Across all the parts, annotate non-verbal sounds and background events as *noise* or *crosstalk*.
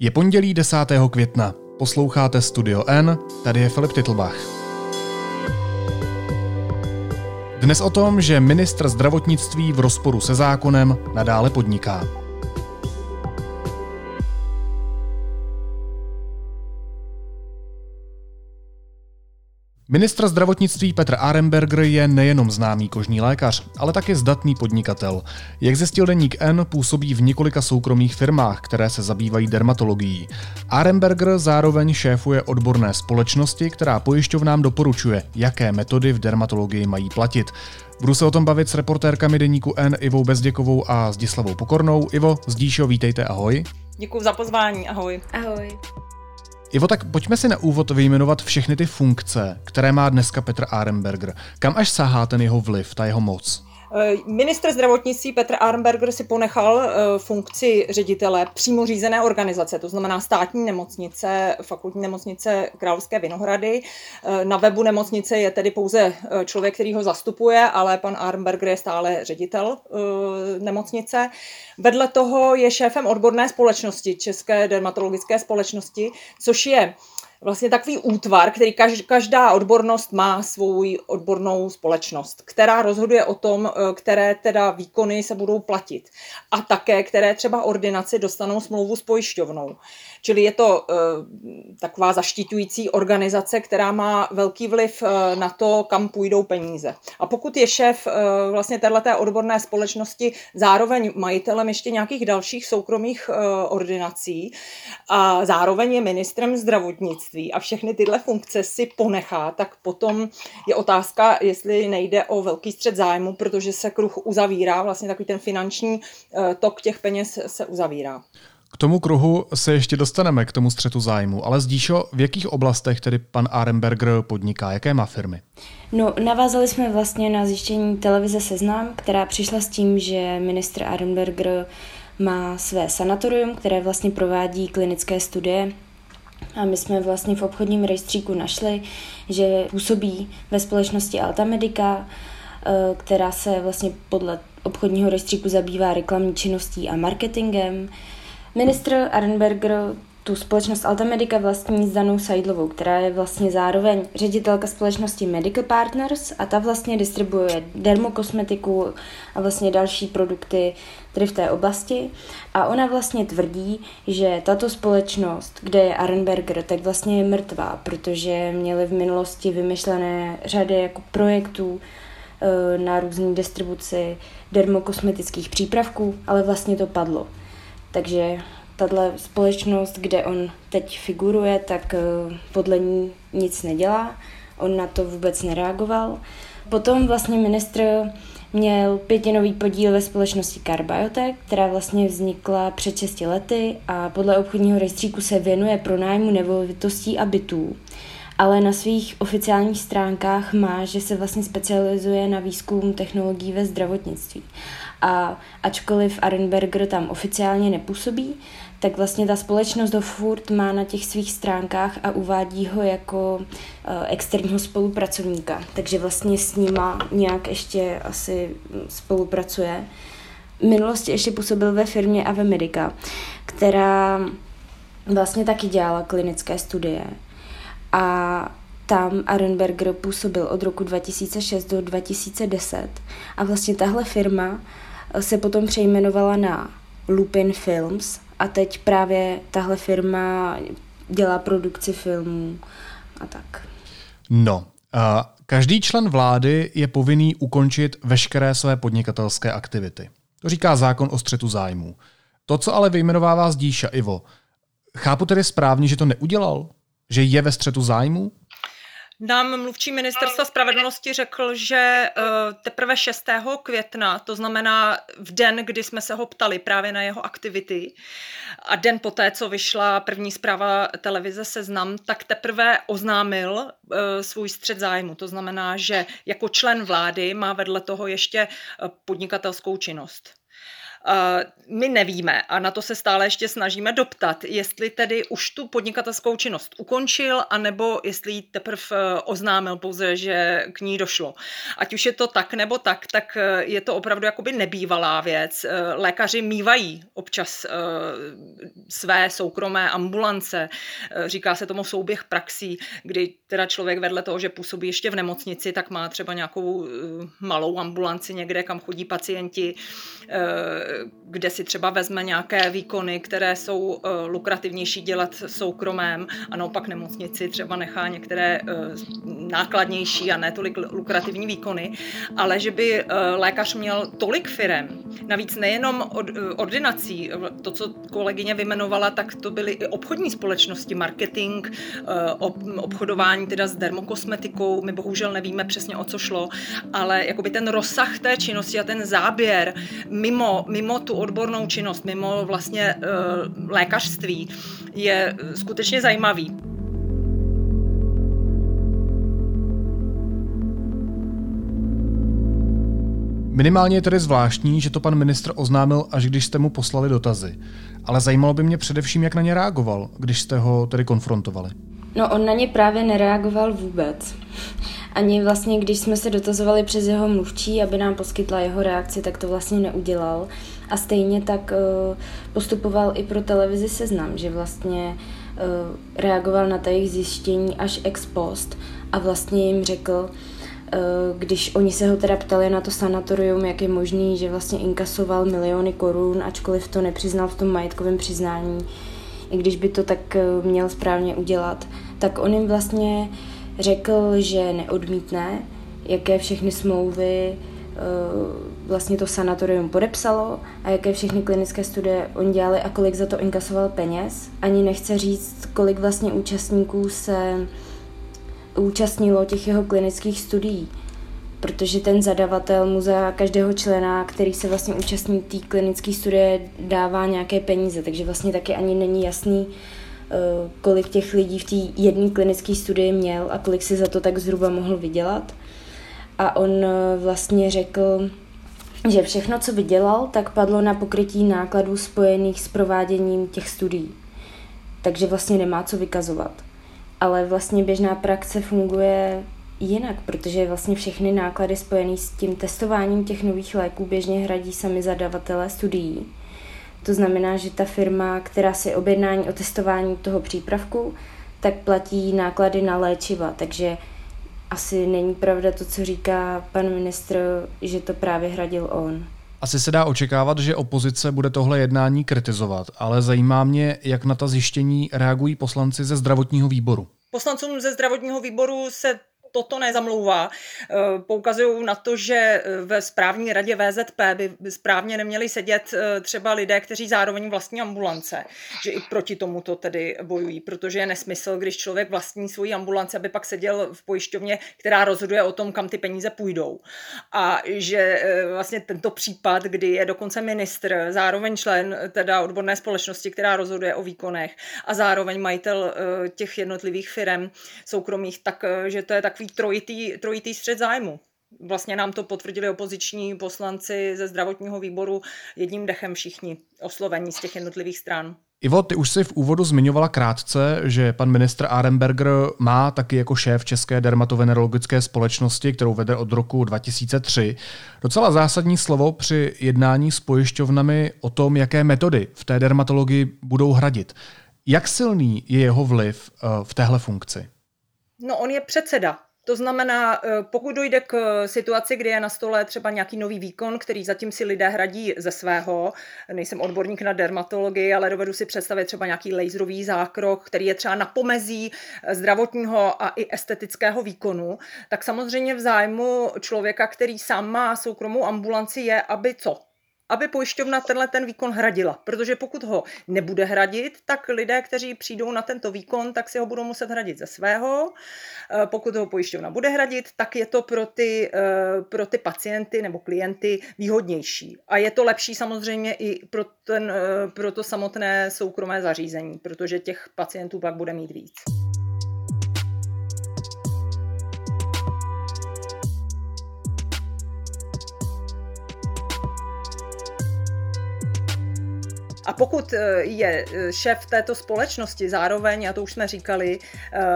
Je pondělí 10. května. Posloucháte Studio N, tady je Filip Titlbach. Dnes o tom, že ministr zdravotnictví v rozporu se zákonem nadále podniká. Ministr zdravotnictví Petr Aremberger je nejenom známý kožní lékař, ale také zdatný podnikatel. Jak zjistil deník N, působí v několika soukromých firmách, které se zabývají dermatologií. Aremberger zároveň šéfuje odborné společnosti, která pojišťovnám doporučuje, jaké metody v dermatologii mají platit. Budu se o tom bavit s reportérkami deníku N Ivou Bezděkovou a Zdislavou Pokornou. Ivo, Zdíšo, vítejte, ahoj. Děkuji za pozvání, ahoj. Ahoj. Ivo, tak pojďme si na úvod vyjmenovat všechny ty funkce, které má dneska Petr Arenberger. Kam až sahá ten jeho vliv, ta jeho moc? Eh, ministr zdravotnictví Petr Arnberger si ponechal eh, funkci ředitele přímo řízené organizace, to znamená státní nemocnice, fakultní nemocnice Královské Vinohrady. Eh, na webu nemocnice je tedy pouze člověk, který ho zastupuje, ale pan Arnberger je stále ředitel nemocnice. Vedle toho je šéfem odborné společnosti, České dermatologické společnosti, což je vlastně takový útvar, který každá odbornost má svou odbornou společnost, která rozhoduje o tom, eh, které teda výkony se budou platit a také, které třeba ordinaci dostanou smlouvu s pojišťovnou. Čili je to uh, taková zaštiťující organizace, která má velký vliv uh, na to, kam půjdou peníze. A pokud je šéf uh, vlastně této odborné společnosti zároveň majitelem ještě nějakých dalších soukromých ordinací a zároveň je ministrem zdravotnictví a všechny tyhle funkce si ponechá, tak potom je otázka, jestli nejde o velký střed zájmu, protože se kruh uzavírá, vlastně takový ten finanční tok těch peněz se uzavírá. K tomu kruhu se ještě dostaneme, k tomu střetu zájmu, ale zdíšo, v jakých oblastech tedy pan Arenberger podniká, jaké má firmy? No, navázali jsme vlastně na zjištění televize Seznam, která přišla s tím, že ministr Arenberger má své sanatorium, které vlastně provádí klinické studie a my jsme vlastně v obchodním rejstříku našli, že působí ve společnosti Alta Medica, eh, která se vlastně podle obchodního rejstříku zabývá reklamní činností a marketingem. Ministr Arenberger tu společnost Altamedica vlastní s Danou Sajdlovou, která je vlastně zároveň ředitelka společnosti Medical Partners a ta vlastně distribuuje dermokosmetiku a vlastně další produkty tady v té oblasti. A ona vlastně tvrdí, že tato společnost, kde je Arenberger, tak vlastně je mrtvá, protože měli v minulosti vymyšlené řady jako projektů eh, na různé distribuci dermokosmetických přípravků, ale vlastně to padlo. Takže tahle společnost, kde on teď figuruje, tak eh, podle ní nic nedělá. On na to vůbec nereagoval. Potom vlastně ministr měl pětinový podíl ve společnosti Carbiotech, která vlastně vznikla před 6 lety a podle obchodního rejstříku se věnuje pronájmu nemovitostí a bytů. Ale na svých oficiálních stránkách má, že se vlastně specializuje na výzkum technologií ve zdravotnictví. A ačkoliv Arenberger tam oficiálně nepůsobí, tak vlastně ta společnost ho furt má na těch svých stránkách a uvádí ho jako uh, externího spolupracovníka. Takže vlastně s nima nějak ještě asi spolupracuje. V minulosti ještě působil ve firmě Avemedica, která vlastně taky dělala klinické studie. A tam Arenberger působil od roku 2006 do 2010 a vlastně tahle firma se potom přejmenovala na Lupin Films a teď právě tahle firma dělá produkci filmů a tak. No, a každý člen vlády je povinný ukončit veškeré své podnikatelské aktivity. To říká zákon o střetu zájmů. To, co ale vyjmenovává zdíša Ivo, chápu tedy správně, že to neudělal? Že je ve střetu zájmů? Nám mluvčí ministerstva spravedlnosti řekl, že eh, teprve 6. května, to znamená v den, kdy jsme se ho ptali právě na jeho aktivity a den poté, co vyšla první zpráva televize Seznam, tak teprve oznámil eh, svůj střed zájmu. To znamená, že jako člen vlády má vedle toho ještě eh, podnikatelskou činnost. My nevíme a na to se stále ještě snažíme doptat, jestli tedy už tu podnikatelskou činnost ukončil, anebo jestli ji teprve eh, oznámil pouze, že k ní došlo. Ať už je to tak nebo tak, tak eh, je to opravdu jakoby nebývalá věc. Eh, lékaři mývají občas své soukromé ambulance, říká se tomu souběh praxí, kdy teda člověk vedle toho, že působí ještě v nemocnici, tak má třeba nějakou malou ambulanci někde, kam chodí pacienti, kde si třeba vezme nějaké výkony, které jsou lukrativnější dělat soukromém a naopak nemocnici třeba nechá některé nákladnější a ne tolik lukrativní výkony, ale že by lékař měl tolik firem, navíc nejenom ordinací, to, co kolegyně vymenovala, tak to byly i obchodní společnosti, marketing, obchodování teda s dermokosmetikou, my bohužel nevíme přesně o co šlo, ale jakoby ten rozsah té činnosti a ten záběr mimo, mimo tu odbornou činnost, mimo vlastně lékařství je skutečně zajímavý. Minimálně je tedy zvláštní, že to pan ministr oznámil, až když jste mu poslali dotazy. Ale zajímalo by mě především, jak na ně reagoval, když jste ho tedy konfrontovali. No on na ně právě nereagoval vůbec. Ani vlastně, když jsme se dotazovali přes jeho mluvčí, aby nám poskytla jeho reakci, tak to vlastně neudělal. A stejně tak uh, postupoval i pro televizi Seznam, že vlastně uh, reagoval na ta jejich zjištění až ex post a vlastně jim řekl, Eh, když oni se ho teda ptali na to sanatorium, jak je možný, že vlastně inkasoval miliony korun, ačkoliv to nepřiznal v tom majetkovém přiznání, i když by to tak eh, měl správně udělat, tak on jim vlastně řekl, že neodmítne, jaké všechny smlouvy eh, vlastně to sanatorium podepsalo a jaké všechny klinické studie on dělali a kolik za to inkasoval peněz. Ani nechce říct, kolik vlastně účastníků se účastnilo těch jeho klinických studií, protože ten zadavatel mu za každého člena, který se vlastně účastní té klinické studie, dává nějaké peníze, takže vlastně taky ani není jasný, eh, kolik těch lidí v té jedné klinické studii měl a kolik si za to tak zhruba mohl vydělat. A on eh, vlastně řekl, že všechno, co vydělal, tak padlo na pokrytí nákladů spojených s prováděním těch studií. Takže vlastně nemá co vykazovat ale vlastně běžná praxe funguje jinak, protože vlastně všechny náklady spojené s tím testováním těch nových léků běžně hradí sami zadavatelé studií. To znamená, že ta firma, která si objednání o testování toho přípravku, tak platí náklady na léčiva, takže asi není pravda to, co říká pan ministr, že to právě hradil on. Asi se dá očekávat, že opozice bude tohle jednání kritizovat, ale zajímá mě, jak na ta zjištění reagují poslanci ze zdravotního výboru. Poslancům ze zdravotního výboru se toto nezamlouvá. Eh, poukazují na to, že eh, ve správní radě VZP by správně neměli sedět eh, třeba lidé, kteří zároveň vlastní ambulance, že i proti tomu to tedy bojují, protože je nesmysl, když člověk vlastní svoji ambulance, aby pak seděl v pojišťovně, která rozhoduje o tom, kam ty peníze půjdou. A že vlastně tento případ, kdy je dokonce ministr, zároveň člen teda odborné společnosti, která rozhoduje o výkonech a zároveň majitel těch jednotlivých firm soukromých, tak že to je tak takový trojitý, trojitý střed zájmu. Vlastně nám to potvrdili opoziční poslanci ze zdravotního výboru jedním dechem všichni oslovení z těch jednotlivých stran. Ivo, ty už si v úvodu zmiňovala krátce, že pan ministr Arenberger má taky jako šéf České dermatovenerologické společnosti, kterou vede od roku 2003, docela zásadní slovo při jednání s pojišťovnami o tom, jaké metody v té dermatologii budou hradit. Jak silný je jeho vliv eh, v téhle funkci? No on je předseda to znamená, eh, pokud dojde k eh, situaci, kdy je na stole třeba nějaký nový výkon, který zatím si lidé hradí ze svého, nejsem odborník na dermatologii, ale dovedu si představit třeba nějaký laserový zákrok, který je třeba na pomezí eh, zdravotního a i estetického výkonu, tak samozřejmě v zájmu člověka, který sám má soukromou ambulanci, je, aby co? Aby pojišťovna tenhle ten výkon hradila. Protože pokud ho nebude hradit, tak lidé, kteří přijdou na tento výkon, tak si ho budou muset hradit ze svého. Eh, pokud ho pojišťovna bude hradit, tak je to pro ty, eh, pro ty pacienty nebo klienty výhodnější. A je to lepší samozřejmě i pro, ten, eh, pro to samotné soukromé zařízení, protože těch pacientů pak bude mít víc. A pokud je šéf této společnosti zároveň, a to už jsme říkali,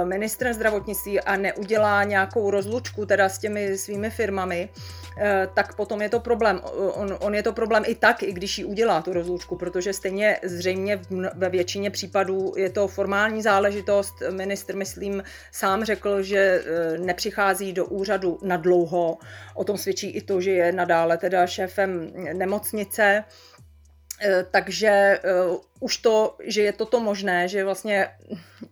ministrem zdravotnictví a neudělá nějakou rozlučku teda s těmi svými firmami, tak potom je to problém. On, on je to problém i tak, i když ji udělá tu rozlučku, protože stejně zřejmě ve většině případů je to formální záležitost. Ministr, myslím, sám řekl, že nepřichází do úřadu na dlouho. O tom svědčí i to, že je nadále teda šéfem nemocnice. Eh, takže uh, už to, že je toto možné, že vlastně,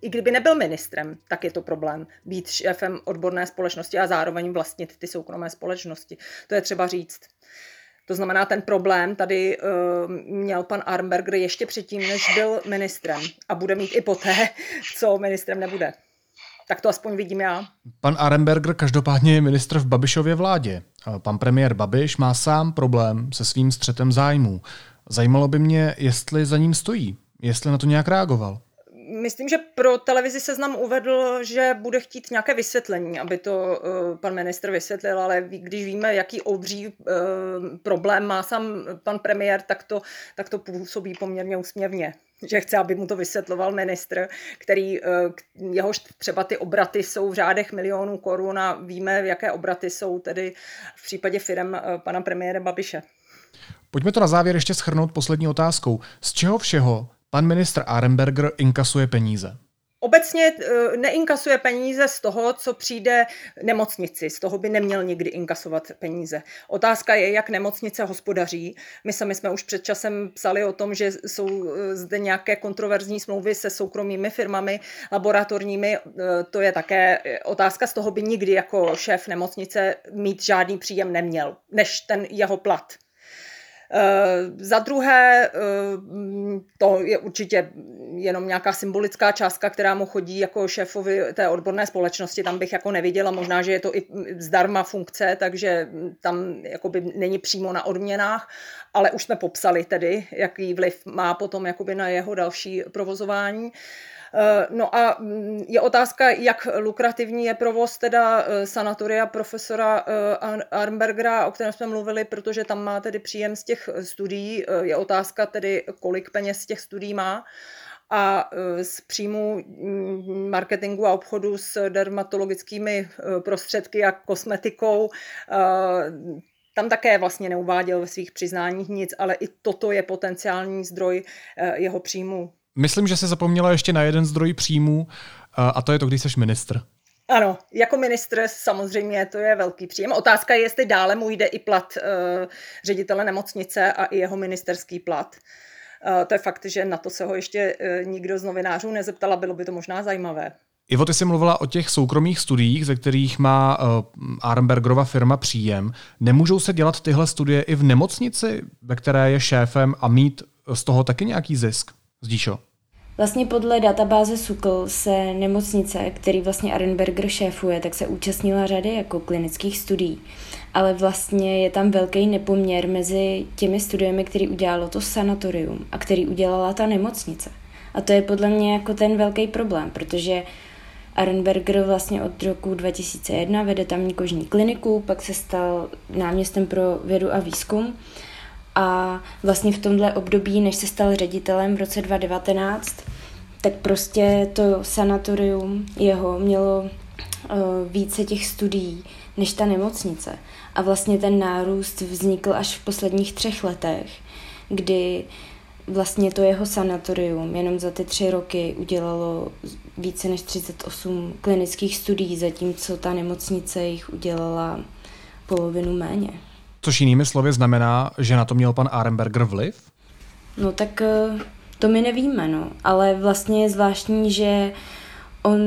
i kdyby nebyl ministrem, tak je to problém být šéfem odborné společnosti a zároveň vlastnit ty soukromé společnosti. To je třeba říct. To znamená, ten problém tady uh, měl pan Armberger ještě předtím, než byl ministrem a bude mít i poté, *laughs* co ministrem nebude. Tak to aspoň vidím já. Pan Arenberger každopádně je ministr v Babišově vládě. Pan premiér Babiš má sám problém se svým střetem zájmů. Zajímalo by mě, jestli za ním stojí, jestli na to nějak reagoval. Myslím, že pro televizi seznam uvedl, že bude chtít nějaké vysvětlení, aby to uh, pan ministr vysvětlil, ale když víme, jaký obří uh, problém má sám pan premiér, tak to, tak to působí poměrně úsměvně že chce, aby mu to vysvětloval ministr, který, uh, jehož třeba ty obraty jsou v řádech milionů korun a víme, jaké obraty jsou tedy v případě firm pana premiéra Babiše. Pojďme to na závěr ještě schrnout poslední otázkou. Z čeho všeho pan ministr Arenberger inkasuje peníze? Obecně eh, neinkasuje peníze z toho, co přijde nemocnici. Z toho by neměl nikdy inkasovat peníze. Otázka je, jak nemocnice hospodaří. My sami jsme už před časem psali o tom, že jsou eh, zde nějaké kontroverzní smlouvy se soukromými firmami laboratorními. Eh, to je také otázka. Z toho by nikdy jako šéf nemocnice mít žádný příjem neměl, než ten jeho plat. Eh, za druhé, eh, to je určitě jenom nějaká symbolická částka, která mu chodí jako šéfovi té odborné společnosti, tam bych jako neviděla, možná, že je to i zdarma funkce, takže tam jakoby není přímo na odměnách, ale už jsme popsali tedy, jaký vliv má potom jakoby na jeho další provozování. Eh, no a mm, je otázka, jak lukrativní je provoz teda eh, sanatoria profesora eh, Arnbergera, o kterém jsme mluvili, protože tam má tedy příjem z těch studií. Je otázka tedy, kolik peněz z těch studií má a z příjmu mm, marketingu a obchodu s dermatologickými prostředky a kosmetikou tam také vlastně neuváděl ve svých přiznáních nic, ale i toto je potenciální zdroj jeho příjmu. Myslím, že se zapomněla ještě na jeden zdroj příjmů a to je to, když jsi ministr. Ano, jako ministr samozřejmě to je velký příjem. Otázka je, jestli dále mu jde i plat uh, ředitele nemocnice a i jeho ministerský plat. Uh, to je fakt, že na to se ho ještě uh, nikdo z novinářů nezeptala, bylo by to možná zajímavé. Ivo, ty jsi mluvila o těch soukromých studiích, ze kterých má uh, Arnbergerova firma příjem. Nemůžou se dělat tyhle studie i v nemocnici, ve které je šéfem a mít z toho taky nějaký zisk? Zdíšo? Vlastně podle databáze SUKL se nemocnice, který vlastně Arenberger šéfuje, tak se účastnila řady jako klinických studií. Ale vlastně je tam velký nepoměr mezi těmi studiemi, který udělalo to sanatorium a který udělala ta nemocnice. A to je podle mě jako ten velký problém, protože Arenberger vlastně od roku 2001 vede tamní kožní kliniku, pak se stal náměstem pro vědu a výzkum a vlastně v tomhle období, než se stal ředitelem v roce 2019, tak prostě to sanatorium jeho mělo uh, více těch studií než ta nemocnice. A vlastně ten nárůst vznikl až v posledních třech letech, kdy vlastně to jeho sanatorium jenom za ty tři roky udělalo více než 38 klinických studií, zatímco ta nemocnice jich udělala polovinu méně. Což jinými slovy znamená, že na to měl pan Arenberger vliv? No tak eh, to my nevíme, no. Ale vlastně je zvláštní, že on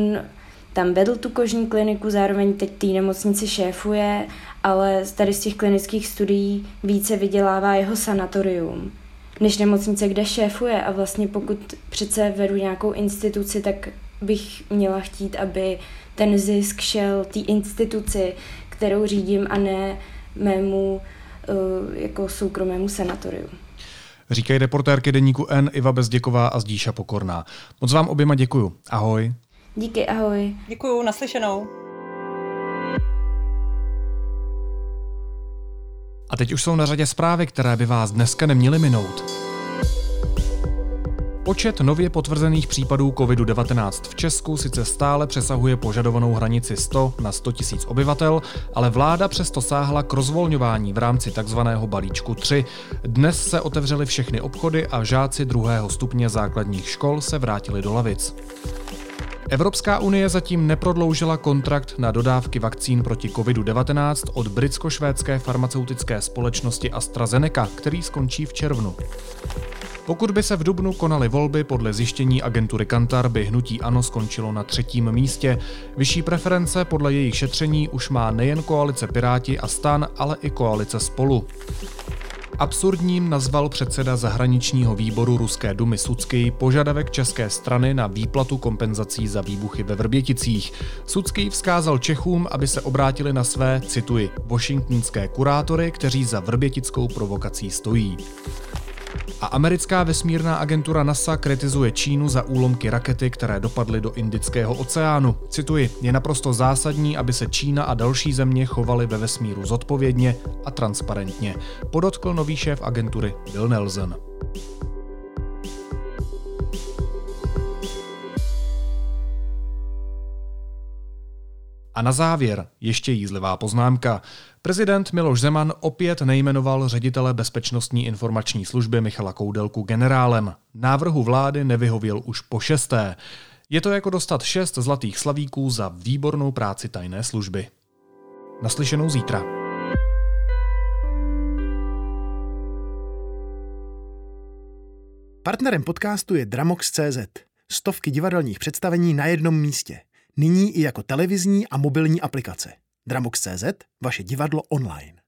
tam vedl tu kožní kliniku, zároveň teď té nemocnici šéfuje, ale tady z těch klinických studií více vydělává jeho sanatorium než nemocnice, kde šéfuje a vlastně pokud přece vedu nějakou instituci, tak bych měla chtít, aby ten zisk šel té instituci, kterou řídím a ne mému uh, jako soukromému sanatoriu. Říkají reportérky deníku N Iva Bezděková a Zdíša Pokorná. Moc vám oběma děkuju. Ahoj. Díky, ahoj. Děkuju, naslyšenou. A teď už jsou na řadě zprávy, které by vás dneska neměly minout. Počet nově potvrzených případů COVID-19 v Česku sice stále přesahuje požadovanou hranici 100 na 100 000 obyvatel, ale vláda přesto sáhla k rozvolňování v rámci tzv. balíčku 3. Dnes se otevřely všechny obchody a žáci druhého stupně základních škol se vrátili do lavic. Evropská unie zatím neprodloužila kontrakt na dodávky vakcín proti COVID-19 od britsko-švédské farmaceutické společnosti AstraZeneca, který skončí v červnu. Pokud by se v Dubnu konaly volby podle zjištění agentury Kantar, by hnutí ANO skončilo na třetím místě. Vyšší preference podle jejich šetření už má nejen koalice Piráti a stan, ale i koalice Spolu. Absurdním nazval předseda zahraničního výboru Ruské dumy Sucký požadavek české strany na výplatu kompenzací za výbuchy ve Vrběticích. Sucký vzkázal Čechům, aby se obrátili na své, cituji, washingtonské kurátory, kteří za vrbětickou provokací stojí. A americká vesmírná agentura NASA kritizuje Čínu za úlomky rakety, které dopadly do Indického oceánu. Cituji, je naprosto zásadní, aby se Čína a další země chovaly ve vesmíru zodpovědně a transparentně, podotkl nový šéf agentury Bill Nelson. A na závěr ještě jízlivá poznámka. Prezident Miloš Zeman opět nejmenoval ředitele Bezpečnostní informační služby Michala Koudelku generálem. Návrhu vlády nevyhověl už po šesté. Je to jako dostat šest zlatých slavíků za výbornou práci tajné služby. Naslyšenou zítra. Partnerem podcastu je Dramox.cz. Stovky divadelních představení na jednom místě – Nyní i jako televizní a mobilní aplikace. Dramox.cz, vaše divadlo online.